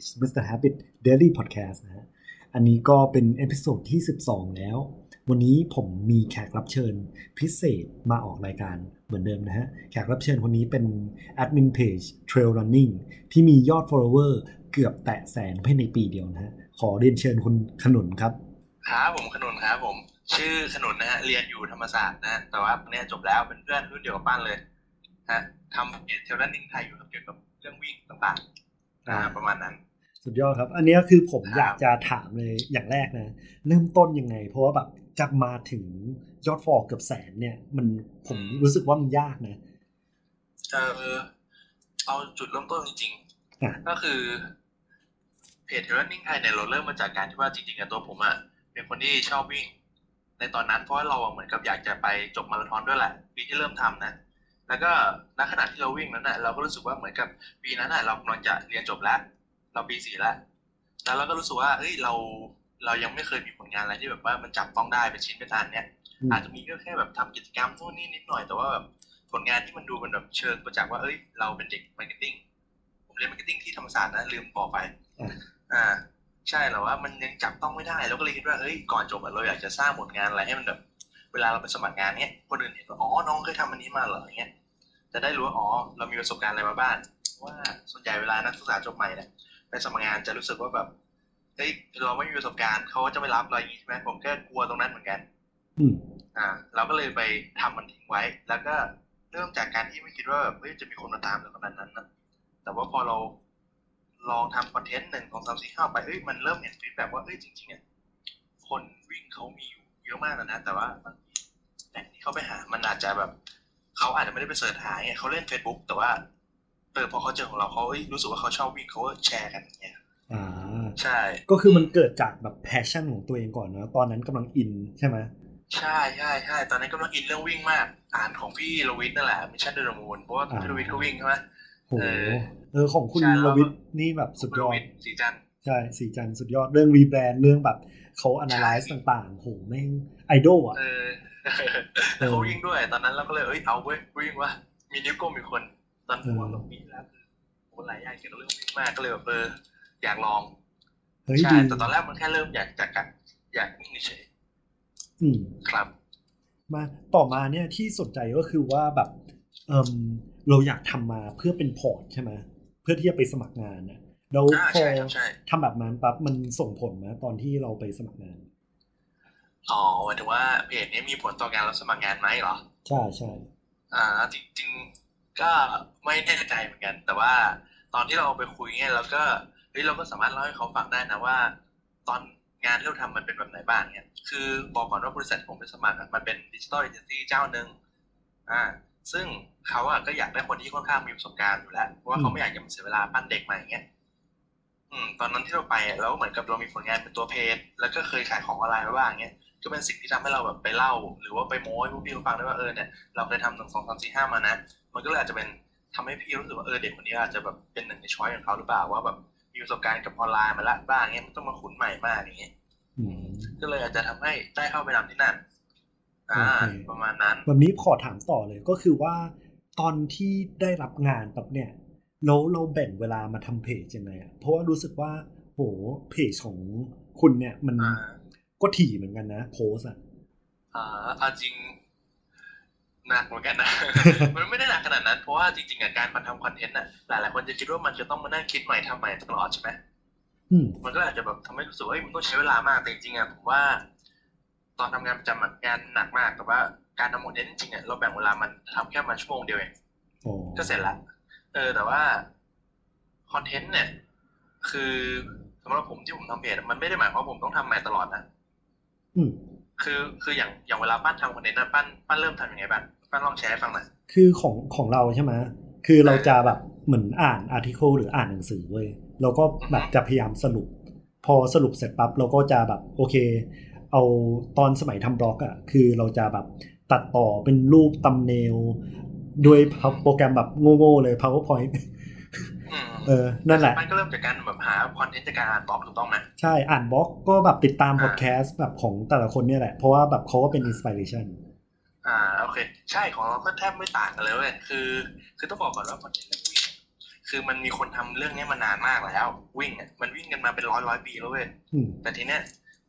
จ Mr. Habit Diary Podcast นะฮะ อันนี้ก็เป็น episode ที่ 12 แล้ว วันนี้ผมมีแขกรับเชิญพิเศษมาออกรายการเหมือนเดิมนะฮะ แขกรับเชิญคนนี้เป็น admin page Trail Running ที่มียอด follower เกือบแตะแสนภายในปีเดียวนะฮะ ขอเรียนเชิญคุณขนุนครับ ครับผมขนุนครับผม ชื่อขนุนนะฮะ เรียนอยู่ธรรมศาสตร์นะฮะ แต่ว่าเนี่ยจบแล้วเป็นเพื่อนรุ่นเดียวกับป้านเลยฮะทำเพจเทเลนนิ่งไทยอยู่ครับเกี่ยวกับเรื่องวิ่งต่างๆอ่าประมาณนั้น สุดยอดครับ อันนี้คือผมครับอยากจะถามเลยอย่างแรกนะ เริ่มต้นยังไง เพราะว่าแบบจะมาถึงยอดฟอลเกือบแสนเนี่ย มันผมรู้สึกว่ามันยากนะเออเอาจุดเริ่มต้นจริงอะๆก็คือเพจเทเลนนิ่งไทยเนี่ยเราเริ่มมาจากการที่ว่าจริงๆอะตัวผมอะเป็นคนที่ชอบวิ่ง ในตอนนั้นเพราะว่าเราอะเหมือนกับอยากจะไปจบมาราธอนด้วยแหละปีที่เริ่มทำนะแล้วก็ณขณะที่เราวิ่งนั้นน่ะเราก็รู้สึกว่าเหมือนกับปีนั้นน่ะเรากำลังจะเรียนจบแล้ว เราปีสี่แล้วแล้วเราก็รู้สึกว่าเอ้ยเราเรายังไม่เคยมีผลงานอะไรที่แบบว่ามันจับต้องได้เป็นชิ้นเป็นอันเนี่ยอืมอาจจะมีก็แค่แบบทำกิจกรรมนู่นนี่นิดหน่อยแต่ว่าแบบผลงานที่มันดูมันแบบเชิงประจักษ์ว่าเอ้ยเราเป็นเด็ก marketing ผมเรียน marketing ที่ธรรมศาสตร์นะลืมบอกไปอะอ่าใช่แต่ว่ามันยังจับต้องไม่ได้เราก็เลยคิดว่าเอ้ยก่อนจบอะเราอยากจะสร้างผลงานอะไรให้มันแบบเวลาเราไปสมัครงานเนี้ยคนอื่นเห็นว่าอ๋อน้องเคยทำอันนี้มาเหรออย่างเงี้ยจะได้รู้ว่าอ๋อเรามีประสบการณ์อะไรมาบ้างว่าส่วนใหญ่เวลานักศึกษาจบใหม่เนี่ย ไปสมัครงานจะรู้สึกว่าแบบเฮ้ยเราไม่มีประสบการณ์เขาก็จะไม่รับเราอย่างงี้ใช่ไหมผมก็กลัวตรงนั้นเหมือนกันอืมอ่า เราก็เลยไปทำมันทิ้งไว้ แล้วก็เริ่มจากการที่ไม่คิดว่าแบบเฮ้ยจะมีคนมาตามเราขนาดนั้นนะแต่ว่าพอเราลองทำ content หนึ่งสองสามสี่ห้าไปเฮ้ยมันเริ่มเห็น feed แบบว่าเฮ้ยจริงๆอะคนวิ่งเขามีอยู่เยอะมากแล้วนะ แต่ว่าบางทีแหล่งที่เขาไปหามันอาจจะแบบเขาอาจจะไม่ได้ไป search หาไงเขาเล่น Facebook แต่ว่าเออพอเขาเจอของเราเขาเอ้ยรู้สึกว่าเขาชอบวิ่งเขาก็แชร์กันอย่างเงี้ยอ่าใช่ ก็คือมันเกิดจากแบบ passion ของตัวเองก่อนนะตอนนั้นกำลังอินใช่ไหมใช่ใช่ใช่ตอนนั้นกำลังอินเรื่องวิ่งมาก อ่านของพี่โลวิทนั่นแหละมิชชั่นเดอะมูนเพราะว่าพี่โลวิทก็วิ่งใช่ไหมโหเออเออของคุณใช่แล้ลววิทนี่แบบสุดยอโลดวิทสีจันทร์ใช่สีจันทร์สุดยอดเรื่องรีแบรนด์เรื่องแบบเขา analyze ใช่ต่างๆโหแม่งไอดอลอะเออแล้วเขาวิ่งด้วยตอนนั้นเราก็เลยเอ้ยเอาเว้ยวิ่งวะมีนิ้วโก้งมีคน ตอนหัวเออลงปีที่แล้วคือโหหลายอย่างเกี่ยวกับเรื่องวิ่งมากก็เลยแบบเอออยากลองเฮ้ยใช่ดีแต่ตอนแรกมันแค่เริ่มอยากจากการอยากวิ่งเฉยอืมๆครับ มาต่อมาเนี่ยที่สนใจก็คือว่าแบบเออเราอยากทำมาเพื่อเป็นพอร์ตใช่ไหมเพื่อที่จะไปสมัครงานนะแล้วอ่าพอใช่ครับใช่ทำแบบนั้นปั๊บมันส่งผลไหมตอนที่เราไปสมัครงานอ๋อหมายถึงว่าเพจนี้มีผลต่อการรับสมัครงานไหมเหรอ ใช่ใช่อ่าจริงๆ ก็ไม่แน่ใจเหมือนกัน แต่ว่าตอนที่เราไปคุยเนี่ยเราก็เฮ้ยเราก็สามารถเล่าให้เขาฟังได้นะว่า ตอนงานที่เราทำมันเป็นแบบไหนบ้างเนี่ยคือบอกก่อนว่าบริษัทผมไปสมัครมันเป็น digital agency เจ้าหนึ่งอ่าซึ่งเขาอะก็อยากได้คนที่ค่อนข้างมีประสบการณ์อยู่แล้วเพราะว่าเขาไม่อยากจะมาเสียเวลาปั้นเด็กมาอย่างเงี้ยอืมตอนนั้นที่เราไปเราก็เหมือนกับเรามีผลงานเป็นตัวเพจแล้วก็เคยขายของออนไลน์มาบ้างเงี้ยก็เป็นสิ่งที่ทำให้เราแบบไปเล่า หรือว่าไปโม้ให้พวกพี่เขาฟังได้ว่าเออเนี่ยเราเคยทำหนึ่งสองสามสี่ห้ามานะ มันก็เลยอาจจะเป็นทำให้พี่รู้สึกว่าเออเด็กคนนี้อาจจะแบบเป็นหนึ่งในช้อยของเขาหรือเปล่าว่าแบบมีประสบการณ์กับออนไลน์มาละบ้างเงี้ยมันต้องมาขุนใหม่มากอย่างเงี้ยอืมก็เลยอาจจะทำให้ได้เข้าไปทำที่นั่นอ่าโอเคประมาณนั้นแบบนี้ขอถามต่อเลยก็คือว่า ตอนที่ได้รับงานปั๊บเนี่ยแล้วเราแบ่งเวลามาทำเพจยังไงอะเพราะว่ารู้สึกว่าโหเพจของคุณเนี่ยมันอ่าก็ถี่เหมือนกันนะ โพสอะอ่าเอาจริง หนักเหมือนกันนะ มันไม่ได้หนักขนาดนั้น เพราะว่าจริงๆอะการมาทำคอนเทนต์อะ หลายๆคนจะคิดว่ามันจะต้องมานั่งคิดใหม่ทำใหม่ตลอดใช่ไหมอืมมันก็อาจจะแบบทำให้รู้สึกว่าเฮ้ยมันต้องใช้เวลามาก แต่จริงๆอะผมว่า ตอนทำงานประจำอะงานหนักมาก แต่ว่าการทำคอนเทนต์จริงๆอะเราแบ่งเวลามันทำแค่มาชั่วโมงเดียวเองอ๋อก็เสร็จละ เออ แต่ว่าคอนเทนต์เนี่ย คือสำหรับผมที่ผมทำเพจอะมันไม่ได้หมายความว่าผมต้องทำใหม่ตลอดนะอืมคือคืออย่างอย่างเวลาปั้นทำคอนเทนต์นะปั้นปั้นเริ่มทำยังไงบ้าง ปั้นลองแชร์ให้ฟังหน่อยคือของของเราใช่ไหมคือเราจะแบบเหมือนอ่านอาร์ติเคิลหรืออ่านหนังสือเว้ยเราก็แบบจะพยายามสรุป พอสรุปเสร็จปั๊บเราก็จะแบบโอเค เอาตอนสมัยทำบล็อกอะ่ะคือเราจะแบบตัดต่อเป็นรูปตัมเนลด้วยโปรแกรมแบบโง่ๆเลย powerpoint อืมเออ นั่นแหละปั้นก็เริ่มจากการแบบหา content จากการอ่านบล็อกถูกต้องไหมใช่อ่านบล็อกก็แบบติดตามอ่าพอดแคสต์แบบของแต่ละคนเนี่ยแหละ เพราะว่าแบบเขาก็เป็น inspiration อ่าโอเค ใช่ของเราก็แทบไม่ต่างกันเลยเว้ยคือ คือต้องบอกก่อนว่า content เรื่องวิ่งคคือมันมีคนทำเรื่องนี้มานานมากแล้ว วิ่งอะมันวิ่งกันมาเป็นร้อยร้อยปีแล้วเว้ยอืมแต่ทีเนี้ย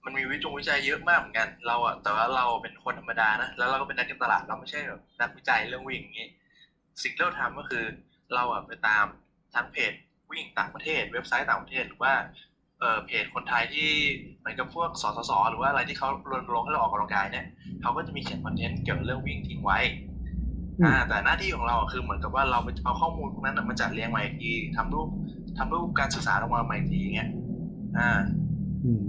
มันมีวิจงวิจัยเยอะมากเหมือนกัน เราอะแต่ว่าเราเป็นคนธรรมดานะแล้วเราก็เป็นนักการตลาดเราไม่ใช่แบบนักวิจัยเรื่องวิ่งอย่างนี้ สิ่งที่เราทำก็คือ เราอะไปตามทั้งเพจวิ่งต่างประเทศ เว็บไซต์ต่างประเทศหรือว่า เออเพจคนไทยที่เหมือนกับพวกสสสหรือว่าอะไรที่เขารณรงค์ให้เราออกกำลังกายเนี่ยเขาก็จะมีเขียนคอนเทนต์เกี่ยวกับเรื่องวิ่งทิ้งไว้อืมอ่าแต่หน้าที่ของเราอะคือเหมือนกับว่าเราไปเอาข้อมูลพวกนั้นอะมาจัดเรียงใหม่อีกทีทำรูปทำรูปการศึกษาออกมาใหม่อีกทีอย่างเงี้ยอ่าอืม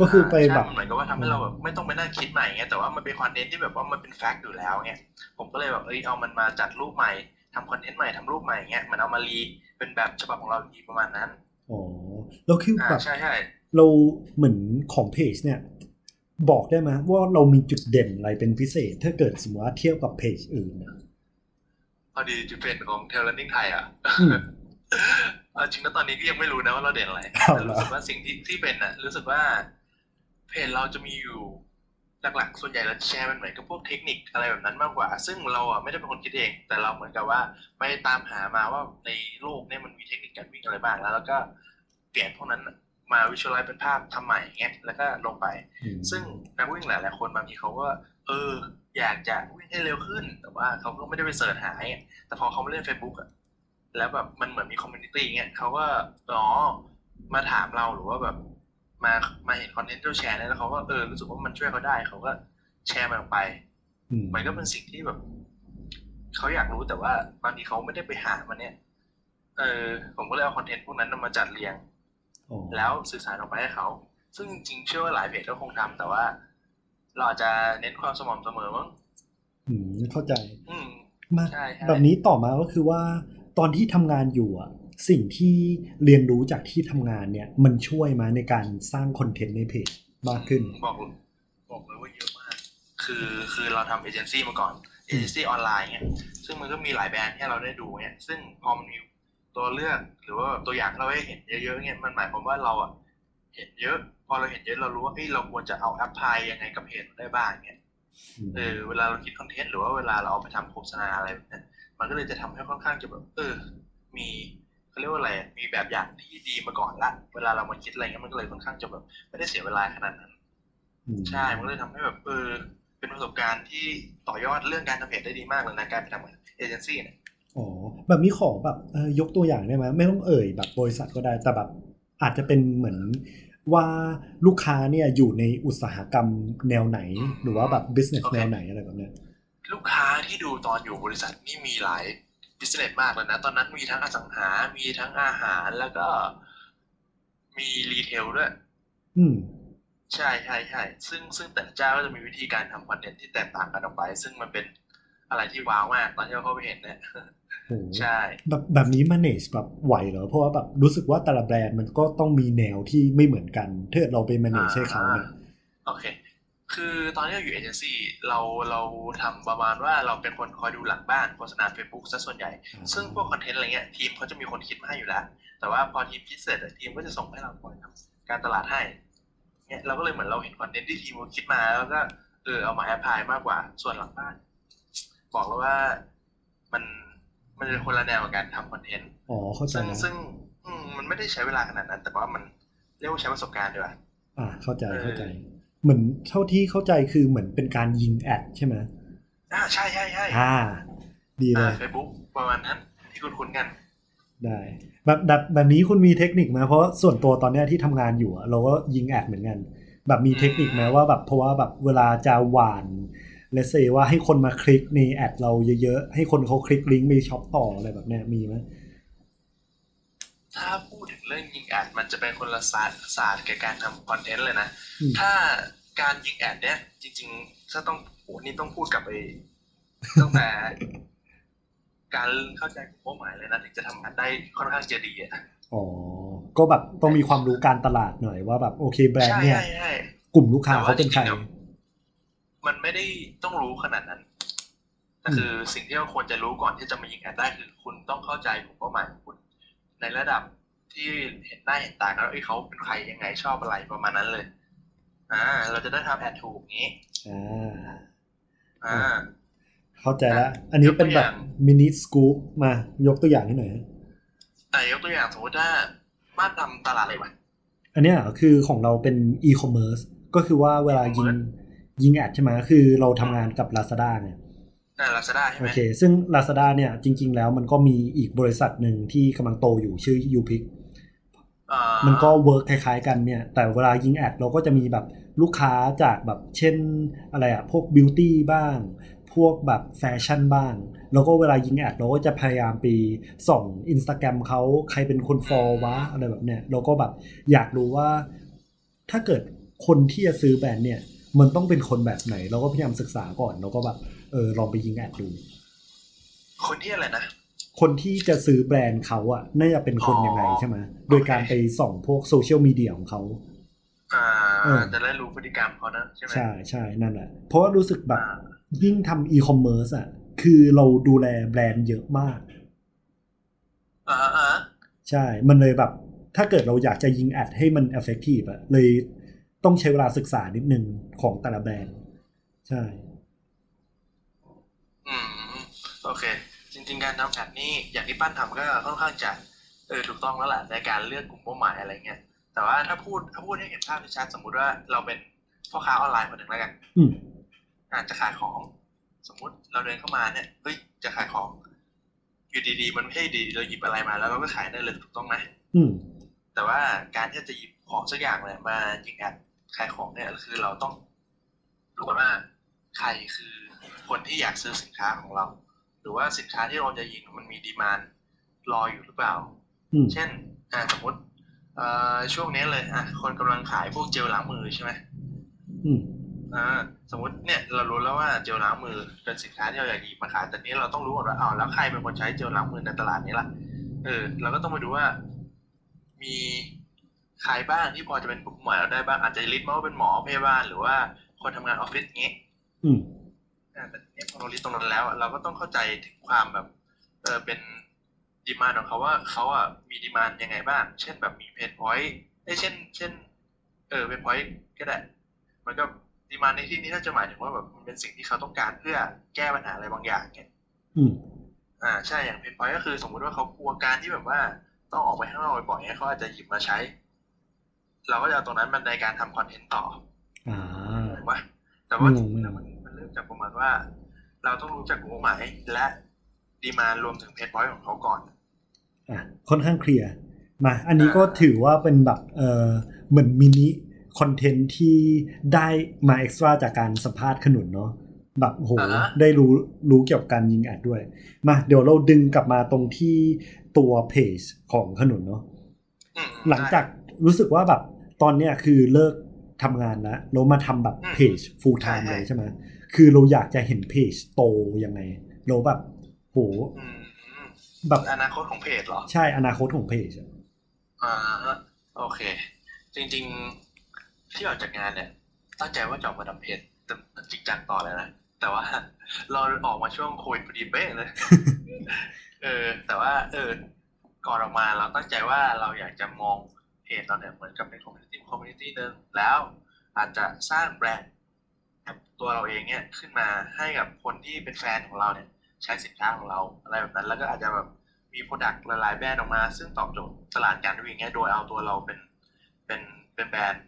ก็คือไปแบบใช่มันเหมือนกับว่าทำให้เราแบบไม่ต้องไปนั่งคิดใหม่เงี้ยแต่ว่ามันเป็นคอนเทนต์ที่แบบว่ามันเป็นแฟกต์อยู่แล้วเงี้ยผมก็เลยแบบเอ้ยเอามันมาจัดรูปใหม่ทำคอนเทนต์ใหม่ทำรูปใหม่เงี้ยมันเอามารีเป็นแบบฉบับของเราอีกทีประมาณนั้น อ๋อแล้วคืออ่าแบบใช่ใช่เราเหมือนของเพจเนี่ยบอกได้ไหมว่าเรามีจุดเด่นอะไรเป็นพิเศษ ถ้าเกิดสมมติว่าเทียบกับเพจอื่นนะพอดีจุดเด่นของเทเลนนิ่งไทยอะอืมเอาจริงนะตอนนี้ก็ยังไม่รู้นะว่าเราเด่นอะไรเอาแต่เหรอรู้สึกว่าสิ่งที่ที่เป็นอะรู้สึกว่าเพจเราจะมีอยู่ หลักๆ ส่วนใหญ่เราจะแชร์มันเหมือนกับพวกเทคนิคอะไรแบบนั้นมากกว่า ซึ่งเราอะไม่ได้เป็นคนคิดเอง แต่เราเหมือนกับว่าไปตามหามาว่าในโลกเนี่ยมันมีเทคนิคการวิ่งอะไรบ้าง แล้วแล้วก็เปลี่ยนพวกนั้นน่ะมา visualize เป็นภาพทำใหม่อย่างเงี้ยแล้วก็ลงไปอืมซึ่งนักวิ่งหลายๆคนบางทีเขาก็เอออยากจะวิ่งให้เร็วขึ้น แต่ว่าเขาก็ไม่ได้ไป search หาไงแต่พอเขามาเล่น Facebook อะแล้วแบบมันเหมือนมี community เงี้ยเขาก็อ๋อมาถามเราหรือว่าแบบ มามาเห็นคอนเทนต์ที่เราแชร์เนี่ยแล้วเขาก็เออรู้สึกว่ามันช่วยเขาได้เขาก็แชร์มันออกไปอืมมันก็เป็นสิ่งที่แบบเขาอยากรู้แต่ว่าบางทีเขาไม่ได้ไปหามันเนี่ย เออ ผมก็เลยเอาคอนเทนต์พวกนั้นนะมาจัดเรียงอ๋อแล้วสื่อสารออกไปให้เขา ซึ่งจริงๆเชื่อว่าหลายเพจก็คงทำแต่ว่า เราอาจจะเน้นความสม่ำเสมอมั้งอืมเข้าใจ อืมมาใช่ใช่แบบนี้ต่อมาก็คือว่า ตอนที่ทำงานอยู่อะ สิ่งที่เรียนรู้จากที่ทำงานเนี่ย มันช่วยมาในการสร้าง content ในเพจมากขึ้น บอกบอกเลยว่าเยอะมาก คือคือเราทำเอเจนซี่มาก่อนเอเจนซี่ออนไลน์เนี่ยซึ่งมันก็มีหลายแบรนด์ให้เราได้ดูเนี่ยซึ่งพอมันมีตัวเลือกหรือว่าตัวอย่างที่เราให้เห็นเยอะๆเนี่ยมันหมายความว่าเราอะเห็นเยอะ พอเราเห็นเยอะเรารู้ว่าเฮ้ยเราควรจะเอา apply ยังไงกับเพจได้บ้างเนี่ยเออเวลาเราคิดคอนเทนต์หรือว่าเวลาเราเอาไปทำโฆษณาอะไรแบบเนี้ยมันก็เลยจะทำให้ค่อนข้างจะแบบเออ มี เขาเรียกว่าอะไรอะมีแบบอย่างที่ดีมาก่อนละเวลาเรามาคิดอะไรเงี้ยมันก็เลยค่อนข้างจะแบบไม่ได้เสียเวลาขนาดนั้นอืมใช่มันก็เลยทำให้แบบเออเป็นประสบการณ์ที่ต่อยอดเรื่องการทำเพจได้ดีมากเลยนะการไปทำเอเจนซี่เนี่ยอ๋อแบบนี้ขอแบบเออยกตัวอย่างได้ไหมไม่ต้องเอ่ยแบบบริษัทก็ได้แต่แบบอาจจะเป็นเหมือนว่าลูกค้าเนี่ยอยู่ในอุตสาหกรรมแนวไหน หรือว่าแบบ business โอเคแนวไหนอะไรแบบเนี้ยลูกค้าที่ดูตอนอยู่บริษัทนี่มีหลาย business มากเลยนะ ตอนนั้นมีทั้งอสังหา มีทั้งอาหารแล้วก็มี retail ด้วย อืม ใช่ใช่ใช่ซึ่งซึ่งแต่ละเจ้าก็จะมีวิธีการทำ content ที่แตกต่างกันออกไป ซึ่งมันเป็นอะไรที่ wow มากตอนที่เราเข้าไปเห็นเนี่ยโหใช่แบบแบบนี้ manage แบบไหวเหรอ เพราะว่าแบบรู้สึกว่าแต่ละแบรนด์มันก็ต้องมีแนวที่ไม่เหมือนกัน ถ้าเกิดเราไป manage ให้เขาเนี่ยโอเค คือตอนที่เราอยู่เอเจนซี่เราเราทำประมาณว่าเราเป็นคนคอยดูหลังบ้านโฆษณา Facebook ซะส่วนใหญ่ ซึ่งพวกคอนเทนต์อะไรเงี้ยทีมเขาจะมีคนคิดมาให้อยู่แล้ว แต่ว่าพอทีมคิดเสร็จอะทีมก็จะส่งให้เราคอยทำการตลาดให้เนี่ยเราก็เลยเหมือนเราเห็นคอนเทนต์ที่ทีมเขาคิดมาแล้วก็เออเอามาแอพพลายมากกว่าส่วนหลังบ้าน บอกแล้วว่ามันมันเป็นคนละแนวกับการทำคอนเทนต์อ๋อเข้าใจซึ่งแล้วซึ่งอืมมันไม่ได้ใช้เวลาขนาดนั้น แต่ว่ามันเรียกว่าใช้ประสบการณ์ดีกว่าอ่าเข้าใจเออเข้าใจ เหมือนเท่าที่เข้าใจคือเหมือนเป็นการยิง ad ใช่ไหมอ่าใช่ใช่ใช่อ่า ดีเลอ่ายเฟซบุ๊กประมาณนั้นที่คุณคุ้นๆกัน ได้แบบแบบแบบนี้คุณมีเทคนิคไหมเพราะส่วนตัวตอนเนี้ยที่ทำงานอยู่อะเราก็ยิง ad เหมือนกัน แบบมีเทคนิคไหมว่าแบบเพราะว่าแบบเวลาจะหวาน let's say ว่าให้คนมาคลิกใน ad เราเยอะๆ ให้คนเขาคลิกลิงก์ไปช็อปต่ออะไรแบบเนี้ยมีไหม ถ้าพูดถึงเรื่องยิง ad มันจะเป็นคนละศาสตร์ศาสตร์กับการทำ content เลยนะอืมถ้าการยิง ad เนี่ยจริง ๆ ถ้าต้องโหนี่ต้องพูดกลับไปตั้งแต่ การเข้าใจกลุ่มเป้าหมายเลยนะถึงจะทำงานได้ค่อนข้างจะดีอะอ๋อก็แบบต้องมีความรู้การตลาดหน่อยว่าแบบโอเคแบรนด์เนี่ยใช่ใช่กลุ่มลูกค้าเขาเป็นใครแต่ว่าจริงๆอะมันไม่ได้ต้องรู้ขนาดนั้นแต่คือสิ่งที่เราควรจะรู้ก่อนที่จะมายิง ad ได้คือคุณต้องเข้าใจกลุ่มเป้าหมายของคุณ ในระดับที่เห็นหน้าเห็นตากันว่าเอ้ยเขาเป็นใครยังไงชอบอะไรประมาณนั้นเลย อ่า เราจะได้ทำ ad ถูกอย่างนี้อ่าอ่าเข้าใจแล้วอันนี้เป็นแบบยกตัวอย่าง mini scoop มายกตัวอย่างให้หน่อยฮะแต่ยกตัวอย่างสมมติถ้าบ้านทำตลาดอะไรวะอันเนี้ยคือของเราเป็นอีคอมเมิร์ซก็คือว่าเวลายิงยิง ad ใช่ไหมคือเราทำงานกับ Lazada ไง น่าลาซาด้าใช่ไหโอเค ซึ่ง Lazada เนี่ยจริง ๆ แล้วมันก็มีอีกบริษัทหนึ่งที่กำลังโตอยู่ชื่อ u p i c อ่ามันก็ work คล้ายๆกันเนี่ย แต่เวลายิง ad เราก็จะมีแบบลูกค้าจากแบบเช่นอะไรอะพวก beauty บ้าง พวกแบบแฟชั่นบ้าง แล้วก็เวลายิง ad เราก็จะพยายามไปส่องอินสตาแกรมเขาใครเป็นคน follow วะอะไรแบบเนี้ยเราก็แบบอยากรู้ว่าถ้าเกิดคนที่จะซื้อแบรนด์เนี่ย มันต้องเป็นคนแบบไหน เราก็พยายามศึกษาก่อนแล้วก็แบบเออลองไปยิง ad ดู คนที่อะไรนะ คนที่จะซื้อแบรนด์เขาอะน่าจะเป็นคนยังไงใช่ไหมโดยการไปส่องพวก social media ของเขาอ่าเออจะได้รู้พฤติกรรมเขานะใช่ไหมใช่ใช่นั่นแหละเพราะว่ารู้สึกแบบอ่ายิ่งทำอีคอมเมิร์ซอะคือเราดูแลแบรนด์เยอะมากอ่าอ่าใช่ มันเลยแบบ ถ้าเกิดเราอยากจะยิง ad ให้มัน effective อะเลยต้องใช้เวลาศึกษานิดนึงของแต่ละแบรนด์ ใช่ อืมโอ เค จริง ๆ การทำแอดนี่อย่างที่ปั้นทำก็ค่อนข้างจะเออถูกต้องแล้วแหละในการเลือกกลุ่มเป้าหมายอะไรเงี้ยแต่ว่าถ้าพูดถ้าพูดให้เห็นภาพชัดๆสมมุติว่าเราเป็นพ่อค้าออนไลน์คนหนึ่งแล้วกันอืมอาจจะขายของ สมมุติเราเดินเข้ามาเนี่ยเฮ้ยจะขายของ อยู่ดีๆ มันไม่ใช่ดีเราหยิบอะไรมาแล้วเราก็ขายได้เลยถูกต้องไหมอืมแต่ว่าการที่จะหยิบของสักอย่างเลยมายิงแอดขายของเนี่ยคือเราต้องรู้ก่อนว่าใครคือคนที่อยากซื้อสินค้าของเราห รือว่าสินค้าที่เราจะยิงมันมีดีมานรออยู่หรือเปล่าอืมเช่นอ่าสมมติเอ่อช่วงนี้เลยอะคนกำลังขายพวกเจลล้างมือใช่ไหมอืมอ่าสมมติเนี่ยเรารู้แล้วว่าเจลล้างมือเป็นสินค้าที่เราอยากหยิบมาขายแต่นี้เราต้องรู้ก่อนว่าอ้าวแล้วใครเป็นคนใช้เจลล้างมือในตลาดนี้ล่ะเออเราก็ต้องมาดูว่า มีใครบ้างที่พอจะเป็นกลุ่มหมายเราได้บ้างอาจจะ list มาว่าเป็นหมอพยาบาลหรือว่าคนทำงานออฟฟิศอย่างงี้ อืมอ่าแต่เนี่ยพอเรา list ตรงนั้นแล้วอะเราก็ต้องเข้าใจถึงความแบบเออเป็น demand ของเขาว่าเขาอะมี demand ยังไงบ้าง เช่นแบบมี pain point เอ้ยเช่น เช่น เออ pain point ก็ได้มันก็ demand ในที่นี้ถ้าจะหมายถึงว่าแบบมันเป็นสิ่งที่เขาต้องการเพื่อแก้ปัญหาอะไรบางอย่างเนี่ยอืมอ่าใช่อย่าง pain point ก็คือสมมุติว่าเขากลัวการที่แบบว่าต้องออกไปข้างนอกบ่อยๆเนี่ยเขาอาจจะหยิบมาใช้ เราก็จะเอาตรงนั้นมันในการทำคอนเทนต์ต่ออ่าถูกปะแต่ว่าอืมแต่มันมั นเริ่มจากประมาณว่า เราต้องรู้จักกลุ่มเป้าหมายและ demand รวมถึง pain point ของเขาก่อนอะค่อนข้างเคลียร์มาอันนี้ก็ถือว่าเป็นแบบเออเหมือน mini content ที่ได้มา extra จากการสัมภาษณ์ขนุนเนาะแบบโหอ่าฮะได้รู้รู้เกี่ยวกับการยิง ad ด้วย มาเดี๋ยวเราดึงกลับมาตรงที่ตัวเพจของขนุนเนาะอืมหลังจากรู้สึกว่าแบบตอนเนี้ยคือเลิกทำงานแล้วเรามาทำแบบอืมเพจ full time ใช่เลยใช่ไหม คือเราอยากจะเห็นเพจโตยังไงเราแบบโหอืมแบบอนาคตของเพจเหรอ ใช่อนาคตของเพจอะอ่าโอเค จริง ๆ ที่ออกจากงานเนี่ยตั้งใจว่าจะออกมาทำเพจแต่จริงจังต่อเลยนะแต่ว่าเราออกมาช่วงโควิดพอดีเป๊ะเลยเออ แต่ว่า เออ ก่อนออกมาเราตั้งใจว่าเราอยากจะมองเพจเราเนี่ยเหมือนกับเป็น community community หนึ่งแล้วอาจจะสร้างแบรนด์กับ ตัวเราเองเนี่ยขึ้นมาให้กับคนที่เป็นแฟนของเราเนี่ยใช้สินค้าของเราอะไรแบบนั้น แล้วก็อาจจะแบบมี product หลายๆแบรนด์ออกมา ซึ่งตอบโจทย์ตลาดการวิ่งเนี่ยโดยเอาตัวเราเป็นเป็นเป็นแบรนด์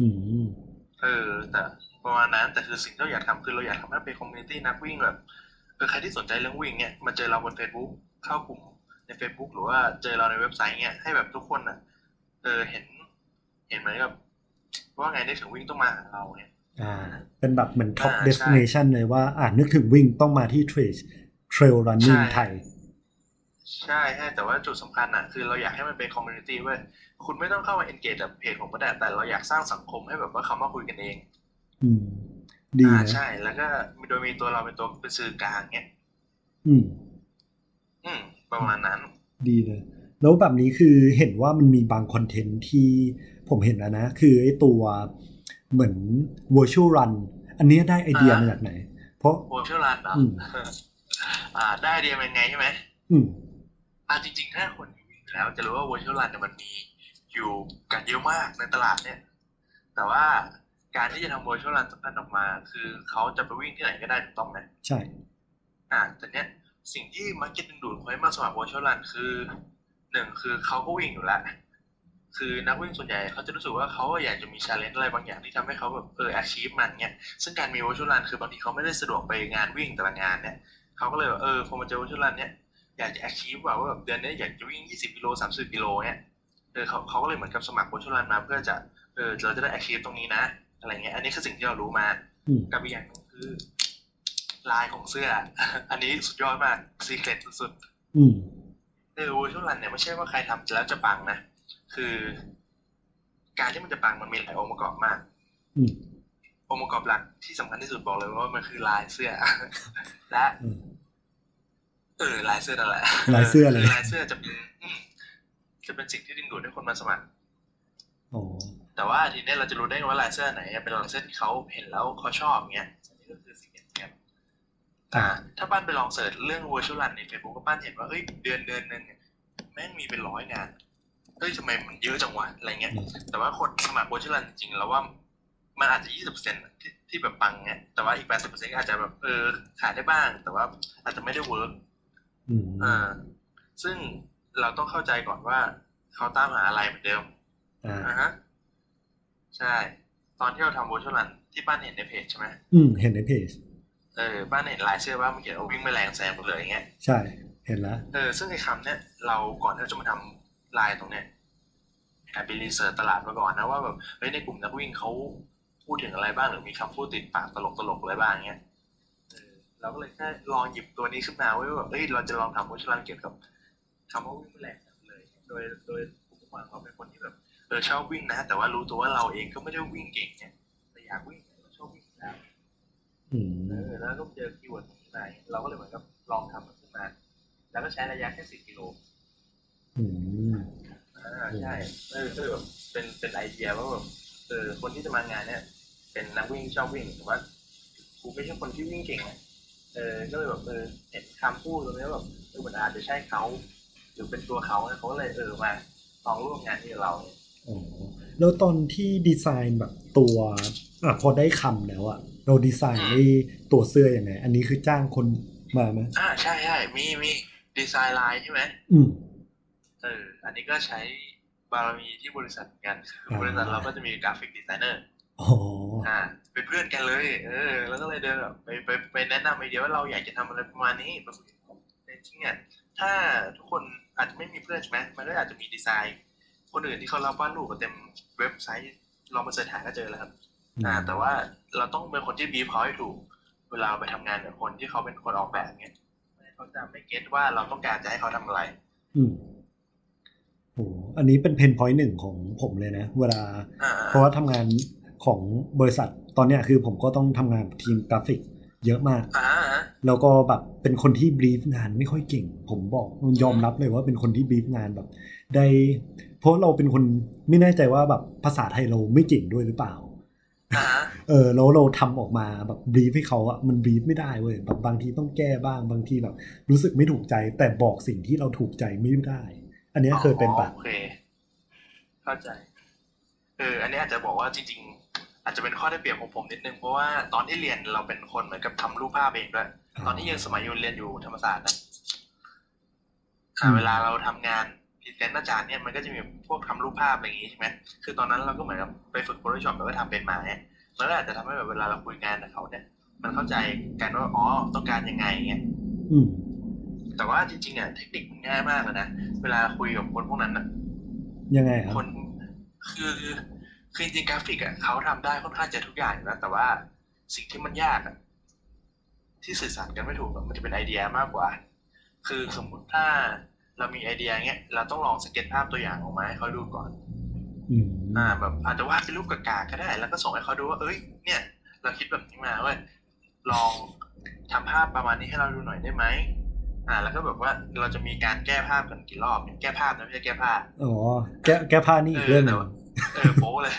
อืมเออแต่ประมาณนั้นแต่คือสิ่งที่เราอยากทำคือเราอยากทำให้เป็น community นักวิ่งแบบเออใครที่สนใจเรื่องวิ่งเนี่ยมาเจอเราบน Facebook เข้ากลุ่มใน Facebook หรือว่าเจอเราในเว็บไซต์เนี่ยให้แบบทุกคนอะเออเห็น เห็นเหมือนกับว่าไงนึกถึงวิ่งต้องมาหาเราเนี่ย อ่าเป็นแบบเหมือน top อ่าใช่ destination เลยว่า อ่านึกถึงวิ่งต้องมาที่ Trail Trail Running ใช่ไทย ใช่ใช่แต่ว่าจุดสำคัญอะ คือเราอยากให้มันเป็น community เว้ยคุณไม่ต้องเข้ามา engage กับเพจของเราก็ได้แต่เราอยากสร้างสังคมให้แบบว่าเขามาคุยกันเอง อืม ดีอ่านะใช่ แล้วก็โดยมีตัวเราเป็นตัวเป็นสื่อกลางเนี่ยอืม อืม ประมาณนั้น ดีเลยแล้วแบบนี้คือเห็นว่ามันมีบางคอนเทนต์ที่ผมเห็นแล้วนะ คือไอ้ตัว เหมือน virtual run อันเนี้ยได้ไอเดียอ่ามมาจากไหน เพราะโวชั่นรันเหรออืมอ่า ได้ไอเดียเป็นไงใช่ไหมอืมอ่าจริงๆ ถ้าคนวิ่งอยู่แล้วจะรู้ว่า virtual run เนี่ยมันมีอยู่กันเยอะมากในตลาดเนี่ย แต่ว่าการที่จะทำ virtual run สำคัญออกมา คือเขาจะไปวิ่งที่ไหนก็ได้ถูกต้องไหมใช่ อ่าแต่เนี้ยสิ่งที่มักจะดึงดูดคนให้มาสมัคร virtual run คือหนึ่งคือเขาก็วิ่งอยู่แล้ว คือนักวิ่งส่วนใหญ่เขาจะรู้สึกว่าเขาอยากจะมีชาเลนจ์อะไรบางอย่างที่ทำให้เขาแบบเออ achieve มันเนี้ยซึ่งการมี virtual run คือบางทีเขาไม่ได้สะดวกไปงานวิ่งแต่ละงานเนี่ยเขาก็เลยแบบเออพอมาเจอ virtual run เนี่ยอยากจะ achieve ว่าว่าแบบเดือนนี้อยากจะวิ่ง 20กิโล30กิโลเนี่ยเออเขาเขาก็เลยเหมือนกับสมัคร virtual run มาเพื่อจะเออเราจะได้ achieve ตรงนี้นะอะไรเงี้ยอันนี้คือสิ่งที่เรารู้มาอืมกับอีกอย่างหนึงคือ ลายของเสื้อ อันนี้สุดยอดมาก secret สุดๆอืมเออ virtual run เนี่ยไม่ใช่ว่าใครทำแล้วจะปังนะ คือการที่มันจะปังมันมีหลายองค์ประกอบมากอืมองค์ประกอบหลักที่สำคัญที่สุดบอกเลยว่ามันคือลายเสื้อ และอืมเออลายเสื้อนั่นแหละลายเสื้อเลยคืลายเสื้อจะเป็นอืมจะเป็นสิ่งที่ดึงดูดให้คนมาสมัครอ๋อแต่ว่าทีนี้เราจะรู้ได้ไงว่าลายเสื้อไหน เป็นลายเสื้อที่เขาเห็นแล้วเขาชอบเงี้ยอันนี้ก็คือสิ่งที่เงี้ยอ่า ถ้าป้านไปลองเสิร์ชเรื่อง virtual run ใน Facebook ก็ป้านเห็นว่าเฮ้ยเดือนเดือนหนึ่งเนี่ยแม่งมีเป็นร้อยงาน เฮ้ยทำไมมันเยอะจังวะอะไรเงี้ยอืมแต่ว่าคนสมัคร virtual run จริงๆแล้วว่ามันอาจจะยี่สิบเปอร์เซ็นต์ที่ที่แบบปังเนี่ยแต่ว่าอีกแปดสิบเปอร์เซ็นต์อาจจะแบบเออขายได้บ้าง แต่ว่าอาจจะไม่ได้ work อืมอ่าซึ่งเราต้องเข้าใจก่อนว่าเขาตามหาอะไรเหมือนเดิมอ่าอ่าฮะใช่ ตอนที่เราทำ virtual run ที่ป้านเห็นในเพจใช่ไหมอืมเห็นในเพจเออป้านเห็นลายเสื้อว่ามันเขียนว่าวิ่งไม่แรงแซงหมดเลยอย่างเงี้ยใช่เห็นแล้วเออซึ่งไอ้คำเนี้ยเราก่อนที่เราจะมาทำ ลายตรงเนี้ยแอบไปรีเสิร์ชตลาดมาก่อนนะว่าแบบเฮ้ยในกลุ่มนักวิ่งเขาพูดถึงอะไรบ้างหรือมีคำพูดติดปากตลกตลกๆอะไรบ้างเงี้ยเออเราก็เลยแค่ลองหยิบตัวนี้ขึ้นมาไว้ว่าแบบเฮ้ยเราจะลองทำวิชาการเกี่ยวกับคำว่าวิ่งไม่แรงเลย โดยโดยผมว่าเราเป็นคนที่แบบเออชอบวิ่งนะ แต่ว่ารู้ตัวว่าเราเองก็ไม่ได้วิ่งเก่งเนี่ยแต่อยากวิ่งเราชอบวิ่งอยู่แล้วอืมเออแล้วก็เจอ keyword ตรงนี้มาเราก็เลยเหมือนกับลองทำมันขึ้นมา แล้วก็ใช้ระยะแค่สิบกิโล อืมอ่าใช่เออก็เลยแบบเป็นเป็นไอเดียว่าแบบเออคนที่จะมางานเนี่ย เป็นนักวิ่งชอบวิ่งแต่ว่ากูไม่ใช่คนที่วิ่งเก่งอะเออก็เลยแบบเออเห็นคำพูดตรงนี้แบบเออมันอาจจะใช่เขาหรือเป็นตัวเขาเนี่ยเขาก็เลยเออมาลองร่วมงานที่เราเนี่ยอ๋อแล้วตอนที่ดีไซน์แบบตัวอะพอได้คำแล้วอะเราดีไซน์ในตัวเสื้ออยังไงอันนี้คือจ้างคนมาไหมอ่าใช่ใช่มีมีดีไซน์ไลน์ใช่ไหมอืมเอออันนี้ก็ใช้บารมีที่บริษัทเหมือนกันคืออ่าบริษัทเราก็จะมี graphic designer อ๋ออ่า เป็นเพื่อนกันเลย เออ แล้วก็เลยเดินแบบไปไปไปแนะนำไอเดียว่าเราอยากจะทำอะไรประมาณนี้แบบแต่จริงๆอะถ้าทุกคนอาจจะไม่มีเพื่อนใช่ไหมมันก็อาจจะมีดีไซน์ คนอื่นที่เขารับวาดรูปมาเต็มเว็บไซต์ลองมา search หาก็เจอแล้วครับ อ่า แต่ว่าเราต้องเป็นคนที่บีบเขาให้ถูก เวลาไปทำงานกับคนที่เขาเป็นคนออกแบบเนี้ยเขาจะไม่ get ว่าเราต้องการจะให้เขาทำอะไรอืม โอ้อันนี้เป็น pain point หนึ่งของผมเลยนะ เวลาอ่าเพราะว่าทำงานของบริษัทตอนเนี้ยคือผมก็ต้องทำงานกับทีมกราฟิกเยอะมากอ่าแล้วก็แบบเป็นคนที่บรีฟงานไม่ค่อยเก่ง ผมบอกยอมรับเลยว่าเป็นคนที่บรีฟงานแบบได้เพราะเราเป็นคนไม่แน่ใจว่าแบบภาษาไทยเราไม่เก่งด้วยหรือเปล่าอ่าเออแล้วเราทำออกมาแบบบรีฟให้เขาอะมันบรีฟไม่ได้เว้ยแบบบางทีต้องแก้บ้างบางทีแบบรู้สึกไม่ถูกใจ แต่บอกสิ่งที่เราถูกใจไม่ได้ อันเนี้ยเคยเป็นปะโอเคเข้าใจเอออันนี้อาจจะบอกว่าจริง ๆ อาจจะเป็นข้อได้เปรียบของผมนิดนึงเพราะว่าตอนที่เรียนเราเป็นคนเหมือนกับทำรูปภาพเองด้วยตอนที่ยังสมัยอยูเรียนอยู่ธรรมศาสตร์นะอ่าเวลาเราทำงานพรีเซนต์อาจารย์เนี่ยมันก็จะมีพวกทำรูปภาพอะไรอย่างงี้ใช่ไหมคือตอนนั้นเราก็เหมือนกับไปฝึก Photoshop แล้วก็ทำเป็นมาเนี่ยมันก็อาจจะทำให้แบบเวลาเราคุยงานกับเขาเนี่ย มันเข้าใจกันว่าอ๋อต้องการยังไงเงี้ยอืม แต่ว่าจริงๆอะเทคนิคมันง่ายมากเลยนะ เวลาคุยกับคนพวกนั้นอะยังไงครับคนคือคือจริงๆกราฟิกอะเขาทำได้ค่อนข้างจะทุกอย่างอยู่แล้วแต่ว่าสิ่งที่มันยากอะที่สื่อสารกันไม่ถูกอะมันจะเป็นไอเดียมากกว่า คือสมมุติถ้าเรามีไอเดียเงี้ยเราต้องลองสเก็ตภาพตัวอย่างออกมาให้เขาดูก่อนอืมอ่า แบบอาจจะวาดเป็นรูปกากาก็ได้ แล้วก็ส่งให้เขาดูว่าเอ้ย เนี่ย เราคิดแบบนี้มาเว้ยลองทำภาพประมาณนี้ให้เราดูหน่อยได้ไหม อ่าแล้วก็แบบว่าเราจะมีการแก้ภาพกันกี่รอบแก้ภาพนะไม่ใช่แก้ภาพอ๋อแก้แก้ผ้านี่อีกเรื่องหนึงเออโป๊เลย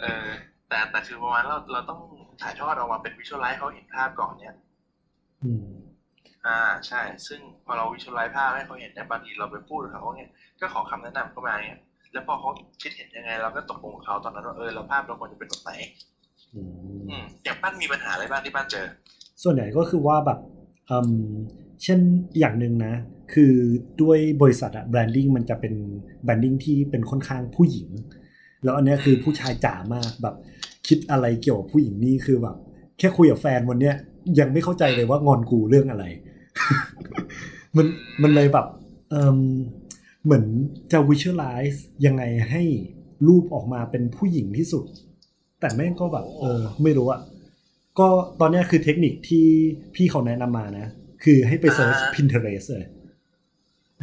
เออแต่แต่คือประมาณเราเราต้องถ่ายทอดออกมาเป็นวิชวลไลท์เขาเห็นภาพก่อนเนี่ยอืมอ่าใช่ ซึ่งพอเราวิชวลไลท์ภาพให้เขาเห็นเนี่ยบางทีเราไปพูดกับเขาเนี่ยก็ขอคำแนะนำเข้ามาเนี่ยแล้วพอเขาคิดเห็นยังไง เราก็ตกลงกับเขาตอนนั้นว่าเออเราภาพเราควรจะเป็นแบบไหนอืมอืมอย่างป้านมีปัญหาอะไรบ้างที่ป้านเจอ ส่วนใหญ่ก็คือว่าแบบอืม เช่นอย่างหนึ่งนะ คือด้วยบริษัทอะ branding มันจะเป็น branding ที่เป็นค่อนข้างผู้หญิง แล้วอันนี้คือผู้ชายจ๋ามากแบบคิดอะไรเกี่ยวกับผู้หญิงนี่คือแบบแค่คุยกับแฟนวันเนี้ยยังไม่เข้าใจเลยว่างอนกูเรื่องอะไร มันมันเลยแบบเอเหมือนจะ visualize ยังไงให้รูปออกมาเป็นผู้หญิงที่สุด แต่แม่งก็แบบ เออ ไม่รู้อะก็ตอนนี้คือเทคนิคที่พี่เขาแนะนำมานะ คือให้ไป search อ่า Pinterest เลย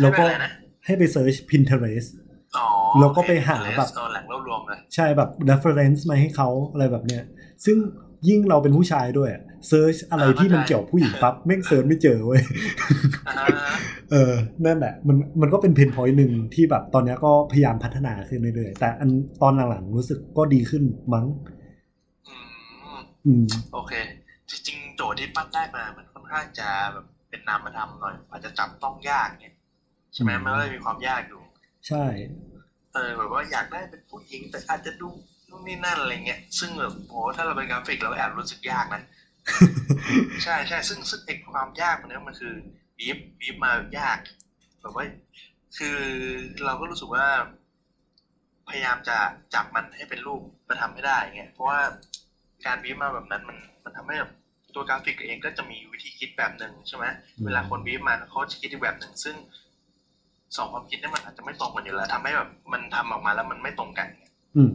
แล้วก็ให้ไปอะไรนะให้ไปเซิร์ช Pinterest อ๋อแล้วก็ไปหาแบบเอาแหล่งรวบรวมเลยใช่แบบ reference มาให้เขาอะไรแบบเนี้ย ซึ่งยิ่งเราเป็นผู้ชายด้วย search อะไรที่มันเกี่ยวกับผู้หญิงปั๊บแม่ง search ไม่เจอเว้ยอ่าฮะเออนั่นแหละมันมันก็เป็น pain point หนึ่งที่แบบตอนเนี้ยก็พยายามพัฒนาขึ้นเรื่อยๆแต่อันตอนหลังๆรู้สึกก็ดีขึ้นมั้ง อืมอืมโอเค จริงๆโจทย์ที่ปั้นได้มามันค่อนข้างจะแบบเป็นนามธรรมหน่อย อาจจะจับต้องยากเนี่ยใช่ไหมอืมมันก็เลยมีความยากอยู่ ใช่เออแบบว่าอยากได้เป็นผู้หญิงแต่อาจจะดูนู่นนี่นั่นอะไรเงี้ย ซึ่งแบบโหถ้าเราเป็นกราฟิกเราก็แอบรู้สึกยากนะ ใช่ใช่ซึ่งซึ่งไอ้ความยากมันเนี่ยมันคือบีฟบีฟมายากแบบว่าคือเราก็รู้สึกว่า พยายามจะจับมันให้เป็นรูปมาทำให้ได้เงี้ยเพราะว่าการบีฟมาแบบนั้นมันมันทำให้แบบ ตัวกราฟิกเองก็จะมีวิธีคิดแบบหนึ่งใช่ไหมอืมเวลาคนบีฟมาเขาจะคิดอีกแบบหนึ่งซึ่งสองความคิดเนี่ยมันอาจจะไม่ตรงกันอยู่แล้วทำให้แบบมันทำออกมาแล้วมันไม่ตรงกันอืม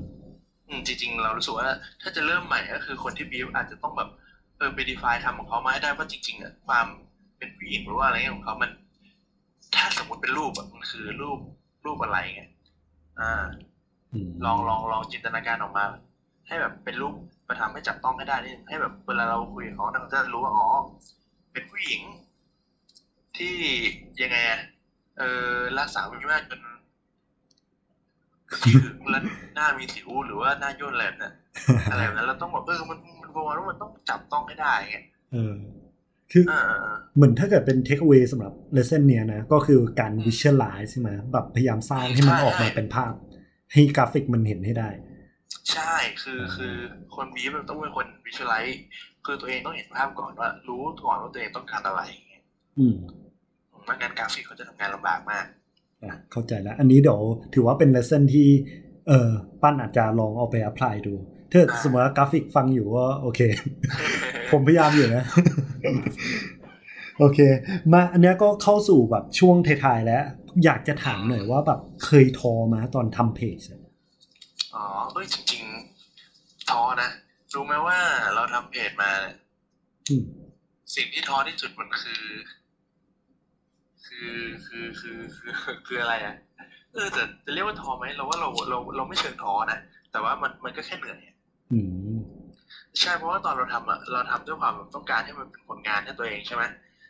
อืมจริงๆ เรารู้สึกว่า ถ้าจะเริ่มใหม่ก็คือคนที่บีฟอาจจะต้องแบบเออไป define ทำของเขามาให้ได้ว่าจริงๆอะความเป็นผู้หญิงหรือว่าอะไรเงี้ยของเขามัน ถ้าสมมติเป็นรูปอะมันคือรูปรูปอะไรไงอ่าอืมลองลองลองจินตนาการออกมา ให้แบบเป็นรูป มาทำให้จับต้องให้ได้นี่ให้แบบเวลาเราคุยกับเขาเนี่ยเขาจะรู้ว่าอ๋อเป็นผู้หญิง ที่ยังไงอะเออรักษาวิวาทจนที่ถึงแล้วหน้ามีสิวหรือว่าหน้าย่นอะไรแบบนั้นอะไรแบบนั้นเราต้องแบบเออมันมันประมาณว่ามันต้องจับต้องให้ได้ไงเออ คือเออเออเออเหมือนถ้าเกิดเป็น take away สำหรับ lesson เนี้ยนะ ก็คือการ visualize ใช่ไหมแบบพยายามสร้างให้มันใช่ออกมาเป็นภาพ ให้กราฟิกมันเห็นให้ได้ ใช่คือคือคนบีฟมันต้องเป็นคนวิชวลไลซ์คือตัวเองต้องเห็นภาพก่อนว่า รู้ก่อนว่าตัวเองต้องการอะไรไงอืมไม่งั้นกราฟิกเขาจะทำงานลำบากมากอะเข้าใจแล้ว อันนี้เดี๋ยวถือว่าเป็น lesson ที่เออปั้นอาจจะลองเอาไป apply ดูถ้าอ่าสมมติว่ากราฟิกฟังอยู่ก็โอเค ผมพยายามอยู่นะ โอเค มาอันเนี้ยก็เข้าสู่แบบช่วงท้ายๆแล้ว อยากจะถามหน่อยว่าแบบเคยท้อมั้ยตอนทำเพจอะ อ๋อเอ้ยจริง ๆ ท้อนะ รู้ไหมว่าเราทำเพจมาเนี่ยอืมสิ่งที่ท้อที่สุดมันคือ คือคือคือคือคืออะไรอะเออแต่จะเรียกว่าท้อไหมเราว่าเราเราเราไม่เชิงท้อนะแต่ว่ามันมันก็แค่เหนื่อยอะอืมใช่เพราะว่าตอนเราทำอะเราทำด้วยความแบบต้องการให้มันเป็นผลงานให้ตัวเองใช่ไหม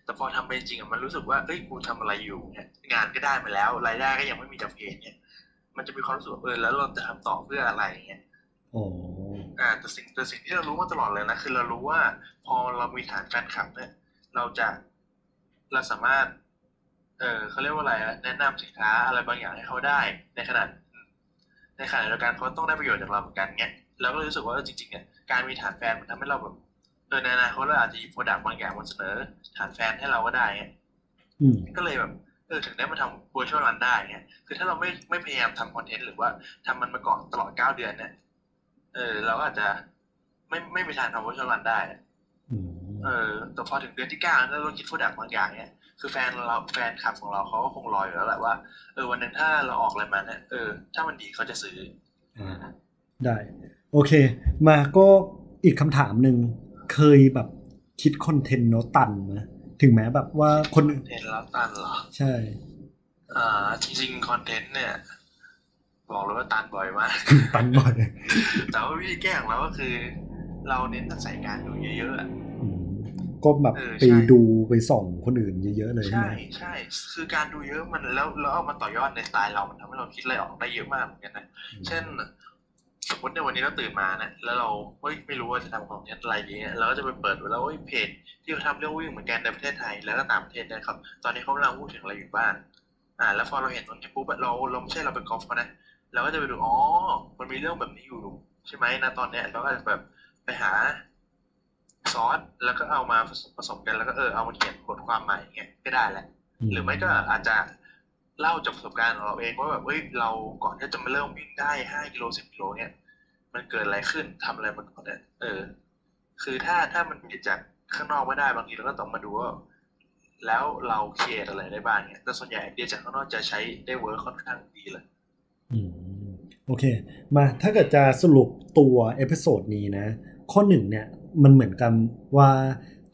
แต่พอทำไปจริงอะมันรู้สึกว่าเอ้ยกูทำอะไรอยู่เนี่ยงานก็ได้มาแล้วรายได้ก็ยังไม่มีจากเพจเนี่ย มันจะมีความรู้สึกว่าเออแล้วเราจะทำต่อเพื่ออะไรเงี้ยอ๋ออ่าแต่สิ่งแต่สิ่งที่เรารู้มาตลอดเลยนะคือเรารู้ว่า พอเรามีฐานแฟนคลับเนี่ย เราจะเราสามารถ เออเขาเรียกว่าอะไรอะแนะนำสินค้าอะไรบางอย่างให้เขาได้ ในขณะในขณะเดียวกันเขาต้องได้ประโยชน์จากเราเหมือนกันเงี้ยเราก็เลยรู้สึกว่าเออจริงๆเนี่ยการมีฐานแฟนมันทำให้เราแบบเออในอนาคตเราอาจจะหยิบโปรดักต์บางอย่างมาเสนอฐานแฟนให้เราก็ได้เงี้ยอืมก็เลยแบบ เออถึงได้มาทำ virtual run ได้เนี่ยคือถ้าเราไม่ไม่พยายามทำคอนเทนต์หรือว่าทำมันมาก่อนตลอดเก้าเดือนเนี่ยเออเราก็อาจจะไม่ไม่มีทางทำ virtual run ได้อะอืมเออแต่พอถึงเดือนที่เก้าแล้วเราคิด product บางอย่างเนี่ยคือแฟนเราแฟนคลับของเราเขาก็คงรออยู่แล้วแหละว่าเออวันหนึ่งถ้าเราออกอะไรมาเนี่ยเออถ้ามันดีเขาจะซื้ออ่าได้ โอเค มาก็อีกคำถามหนึ่งเคยแบบคิดคอนเทนต์โนตตันไหม ถึงแม้แบบว่าคนอื่นเทนแล้วตันเหรอ ใช่ อ่า จริงๆคอนเทนต์เนี่ย บอกเลยว่าตันบ่อยมาก ตันบ่อย แต่ว่าวิธีแก้ของเราก็คือ เราเน้นใส่การดูเยอะๆอะอืมก็แบบเออไปใช่ดูไปส่องคนอื่นเยอะๆเลยใช่ใช่ไหมใช่คือการดูเยอะมันแล้วแล้วเอามาต่อยอดในสไตล์เรามันทำให้เราคิดอะไรออกได้เยอะมากเหมือนกันนะ เช่น สมมติในวันนี้เราตื่นมานะแล้วเราเฮ้ยไม่รู้ว่าจะทำคอนเทนต์อะไรดีเนี่ยเราก็จะไปเปิดดูแล้วเฮ้ยเพจที่เขาทำเรื่องวิ่งเหมือนกันในประเทศไทยแล้วก็ต่างประเทศนะครับ ตอนนี้เขากำลังพูดถึงอะไรอยู่บ้างอ่า แล้วพอเราเห็นตรงนี้ปุ๊บเราเราไม่ใช่เราไปกอล์ฟเขานะเราก็จะไปดูอ๋อมันมีเรื่องแบบนี้อยู่ใช่ไหมนะตอนเนี้ยเราก็จะแบบไปหาซอสแล้วก็เอามาผสมผสมกันแล้วก็เออเอามาเขียนบทความใหม่เงี้ยก็ได้แหละหรือไม่ก็อาจจะ เล่าจากประสบการณ์ของเราเองว่าแบบเฮ้ยเราก่อนที่จะมาเริ่มวิ่งได้ห้ากิโลสิบกิโลเนี่ย มันเกิดอะไรขึ้นทำอะไรมาก่อนเนี่ยเออ คือถ้าถ้ามันเกิดจากข้างนอกไม่ได้บางทีเราก็ต้องมาดูว่าแล้วเรา create อะไรได้บ้างเนี่ยแต่ส่วนใหญ่ไอเดียจากข้างนอกจะใช้ได้ work ค่อนข้างดีเลยโอเค มาถ้าเกิดจะสรุปตัว episode นี้นะ ข้อหนึ่งเนี่ยมันเหมือนกันว่า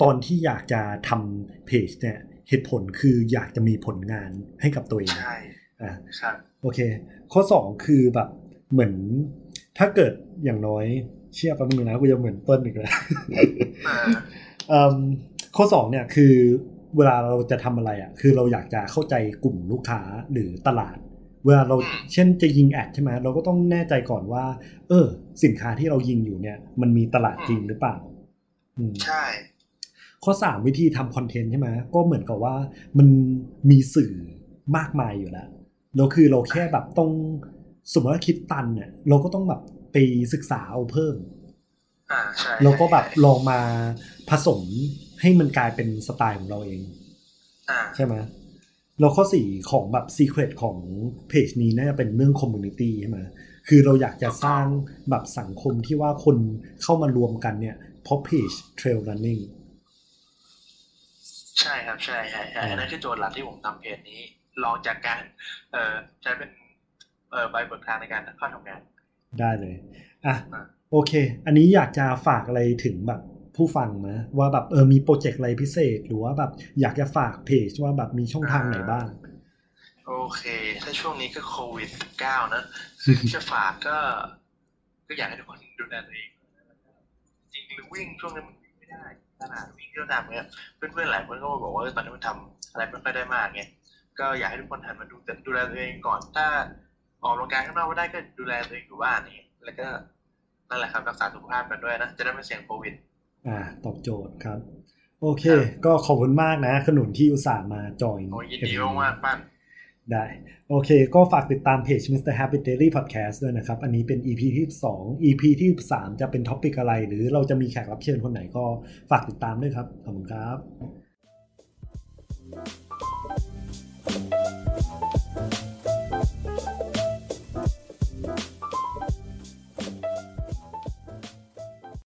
ตอนที่อยากจะทำเพจเนี่ย เหตุผลคืออยากจะมีผลงานให้กับตัวเองใช่อ่าครับโอเค ข้อสองคือแบบเหมือนถ้าเกิดอย่างน้อยเชื่อแป๊บนึงนะกูจะเหมือนต้นอีกแล้วอ่าเอิ่มข้อสองเนี่ยคือเวลาเราจะทำอะไรอะ คือเราอยากจะเข้าใจกลุ่มลูกค้าหรือตลาด เวลาเราเช่นจะยิงแอดใช่ไหมเราก็ต้องแน่ใจก่อนว่า เออ สินค้าที่เรายิงอยู่เนี่ย มันมีตลาดจริงหรือเปล่าอืมใช่ ข้อสามวิธีทำคอนเทนต์ใช่ไหมก็เหมือนกับว่ามันมีสื่อมากมายอยู่แล้วแล้วคือเราแค่แบบต้องสมมติว่าคิดตันเนี่ยเราก็ต้องแบบไปศึกษาเอาเพิ่มอ่าใช่แล้วก็แบบลองมาผสมให้มันกลายเป็นสไตล์ของเราเองอ่าใช่ไหมแล้วข้อสี่ของแบบ secret ของเพจนี้น่าจะเป็นเรื่อง community ใช่ไหมคือเราอยากจะสร้างแบบสังคมที่ว่าคนเข้ามารวมกันเนี่ยเพราะเพจ Trail Running ใช่ครับใช่ใช่ใช่อันนั้นคือโจทย์หลักที่ผมทำเพจนี้ ลองจากการ เอ่อใช้เป็นเอ่อใบเบิกทางในการเข้าทำงาน ได้เลยอะอะโอเค อันนี้อยากจะฝากอะไรถึงแบบผู้ฟังไหมว่าแบบเออมีโปรเจกต์อะไรพิเศษ หรือว่าแบบอยากจะฝากเพจว่าแบบมีช่องทางไหนบ้าง โอเค ถ้าช่วงนี้ก็โควิดเก้านะจะฝากก็ ก็อยากให้ทุกคนดูแลตัวเองจริงหรือวิ่งช่วงนี้มันวิ่งไม่ได้ ตลาดวิ่งที่เราทำเนี่ยเพื่อนๆหลายคนก็มาบอกว่าเออตอนนี้มันทำอะไรไม่ค่อยได้มากเนี่ยก็อยากให้ทุกคนหันมาดูแต่ดูแลตัวเองก่อนถ้าออกกำลังกายข้างนอกไม่ได้ก็ดูแลตัวเองอยู่บ้านนี่แล้วก็นั่นแหละครับรักษาสุขภาพกันด้วยนะจะได้ไม่เสี่ยงโควิด อ่า ตอบโจทย์ครับ โอเคครับก็ขอบคุณมากนะ ขนุนที่อุตส่าห์มาจอยโอ้ยยินดีมากๆปั้น ได้ โอเค ก็ฝากติดตามเพจ Mr. Happy Daily Podcast ด้วยนะครับ อันนี้เป็น EP ที่ 2 EP ที่ 3 จะเป็นท็อปิกอะไร หรือเราจะมีแขกรับเชิญคนไหนก็ฝากติดตามด้วยครับ ขอบคุณครับ